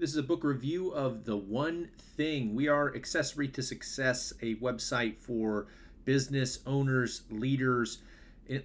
This is a book review of The One Thing. We are Accessory to Success, a website for business owners, leaders,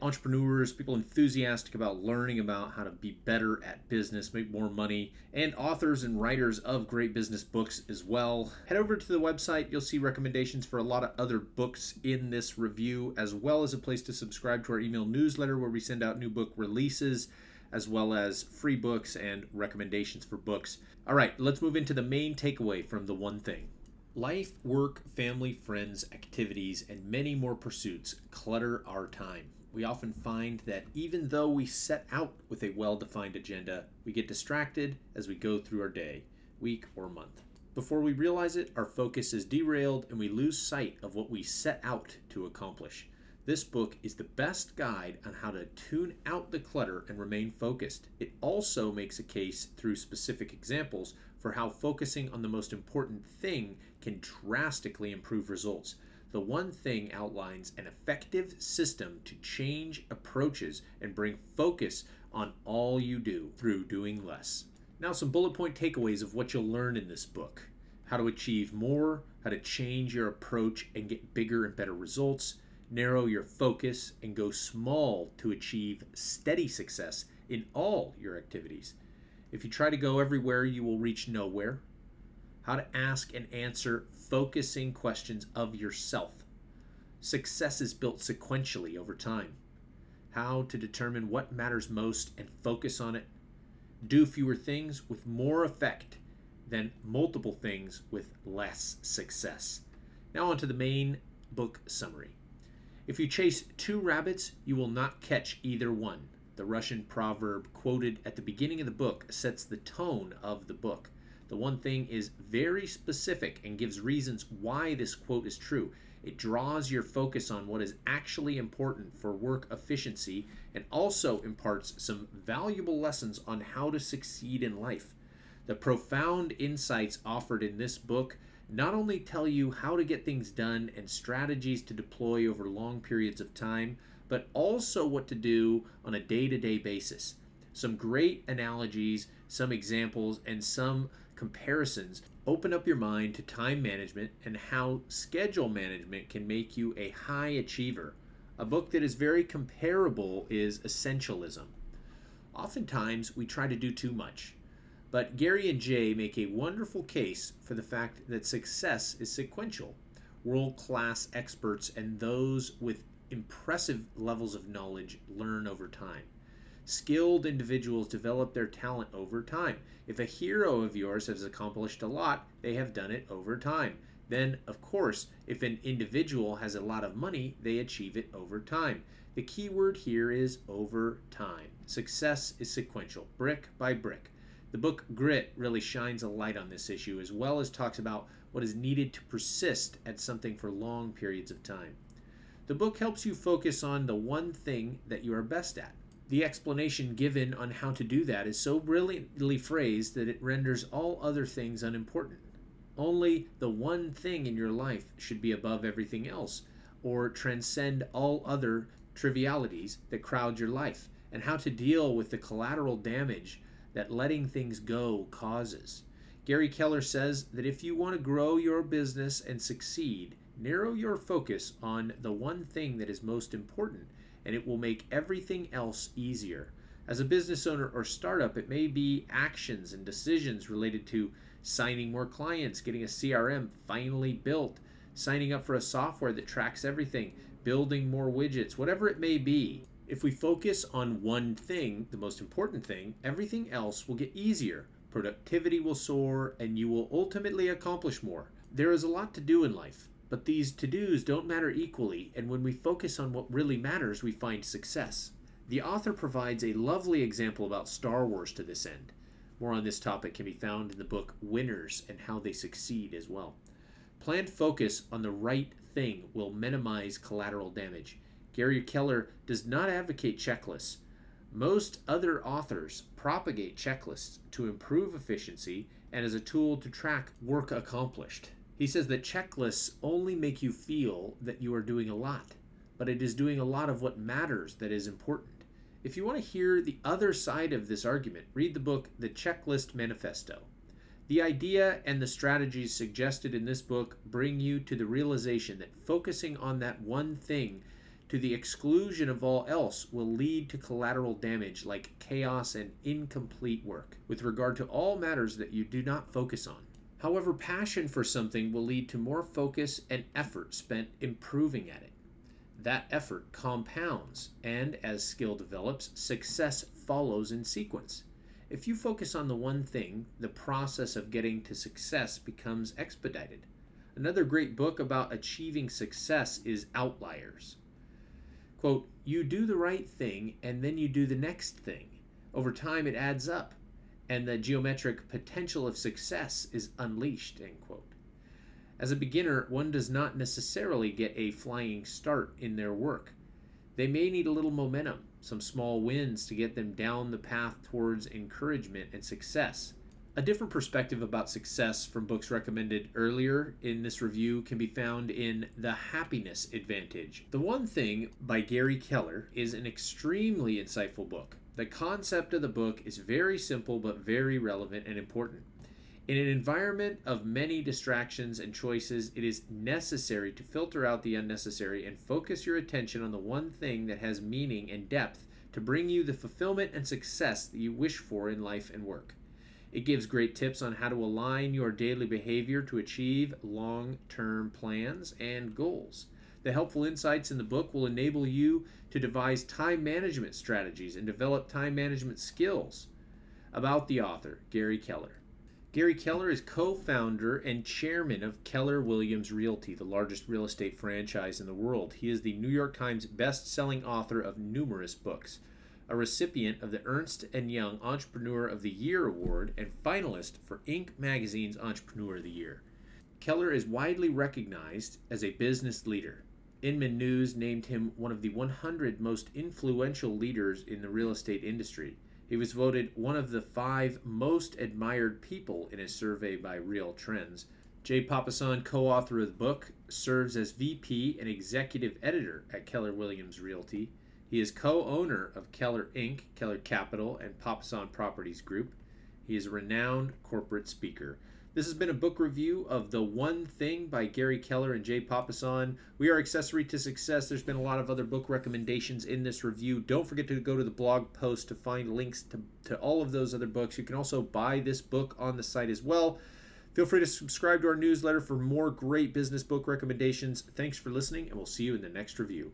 entrepreneurs, people enthusiastic about learning about how to be better at business, make more money, and authors and writers of great business books as well. Head over to the website, you'll see recommendations for a lot of other books in this review, as well as a place to subscribe to our email newsletter where we send out new book releases as well as free books and recommendations for books. All right, let's move into the main takeaway from the one thing. Life, work, family, friends, activities, and many more pursuits clutter our time. We often find that even though we set out with a well defined agenda, we get distracted as we go through our day, week, or month. Before we realize it, our focus is derailed and we lose sight of what we set out to accomplish. This book is the best guide on how to tune out the clutter and remain focused. It also makes a case through specific examples for how focusing on the most important thing can drastically improve results. The one thing outlines an effective system to change approaches and bring focus on all you do through doing less. Now, some bullet point takeaways of what you'll learn in this book how to achieve more, how to change your approach and get bigger and better results narrow your focus, and go small to achieve steady success in all your activities. If you try to go everywhere, you will reach nowhere. How to ask and answer focusing questions of yourself. Success is built sequentially over time. How to determine what matters most and focus on it. Do fewer things with more effect than multiple things with less success. Now, on to the main book summary. If you chase two rabbits, you will not catch either one. The Russian proverb quoted at the beginning of the book sets the tone of the book. The one thing is very specific and gives reasons why this quote is true. It draws your focus on what is actually important for work efficiency and also imparts some valuable lessons on how to succeed in life. The profound insights offered in this book not only tell you how to get things done and strategies to deploy over long periods of time, but also what to do on a day to day basis. Some great analogies, some examples, and some comparisons open up your mind to time management and how schedule management can make you a high achiever. A book that is very comparable is Essentialism. Oftentimes, we try to do too much. But Gary and Jay make a wonderful case for the fact that success is sequential. World class experts and those with impressive levels of knowledge learn over time. Skilled individuals develop their talent over time. If a hero of yours has accomplished a lot, they have done it over time. Then, of course, if an individual has a lot of money, they achieve it over time. The key word here is over time. Success is sequential, brick by brick. The book Grit really shines a light on this issue as well as talks about what is needed to persist at something for long periods of time. The book helps you focus on the one thing that you are best at. The explanation given on how to do that is so brilliantly phrased that it renders all other things unimportant. Only the one thing in your life should be above everything else, or transcend all other trivialities that crowd your life, and how to deal with the collateral damage that letting things go causes. Gary Keller says that if you want to grow your business and succeed, narrow your focus on the one thing that is most important, and it will make everything else easier. As a business owner or startup, it may be actions and decisions related to signing more clients, getting a CRM finally built, signing up for a software that tracks everything, building more widgets, whatever it may be. If we focus on one thing, the most important thing, everything else will get easier. Productivity will soar, and you will ultimately accomplish more. There is a lot to do in life, but these to dos don't matter equally, and when we focus on what really matters, we find success. The author provides a lovely example about Star Wars to this end. More on this topic can be found in the book Winners and How They Succeed as well. Planned focus on the right thing will minimize collateral damage. Gary Keller does not advocate checklists. Most other authors propagate checklists to improve efficiency and as a tool to track work accomplished. He says that checklists only make you feel that you are doing a lot, but it is doing a lot of what matters that is important. If you want to hear the other side of this argument, read the book The Checklist Manifesto. The idea and the strategies suggested in this book bring you to the realization that focusing on that one thing to the exclusion of all else will lead to collateral damage like chaos and incomplete work with regard to all matters that you do not focus on. However, passion for something will lead to more focus and effort spent improving at it. That effort compounds, and as skill develops, success follows in sequence. If you focus on the one thing, the process of getting to success becomes expedited. Another great book about achieving success is Outliers. Quote, You do the right thing and then you do the next thing. Over time, it adds up, and the geometric potential of success is unleashed. End quote. As a beginner, one does not necessarily get a flying start in their work. They may need a little momentum, some small wins to get them down the path towards encouragement and success. A different perspective about success from books recommended earlier in this review can be found in The Happiness Advantage. The One Thing by Gary Keller is an extremely insightful book. The concept of the book is very simple but very relevant and important. In an environment of many distractions and choices, it is necessary to filter out the unnecessary and focus your attention on the one thing that has meaning and depth to bring you the fulfillment and success that you wish for in life and work. It gives great tips on how to align your daily behavior to achieve long term plans and goals. The helpful insights in the book will enable you to devise time management strategies and develop time management skills. About the author, Gary Keller. Gary Keller is co founder and chairman of Keller Williams Realty, the largest real estate franchise in the world. He is the New York Times best-selling author of numerous books, a recipient of the Ernst & Young Entrepreneur of the Year award, and finalist for Inc. magazine's Entrepreneur of the Year. Keller is widely recognized as a business leader. Inman News named him one of the 100 most influential leaders in the real estate industry. He was voted one of the five most admired people in a survey by Real Trends. Jay Papasan, co author of the book, serves as VP and executive editor at Keller Williams Realty. He is co owner of Keller Inc., Keller Capital, and Papasan Properties Group. He is a renowned corporate speaker. This has been a book review of The One Thing by Gary Keller and Jay Papasan. We are Accessory to Success. There's been a lot of other book recommendations in this review. Don't forget to go to the blog post to find links to, to all of those other books. You can also buy this book on the site as well. Feel free to subscribe to our newsletter for more great business book recommendations. Thanks for listening, and we'll see you in the next review.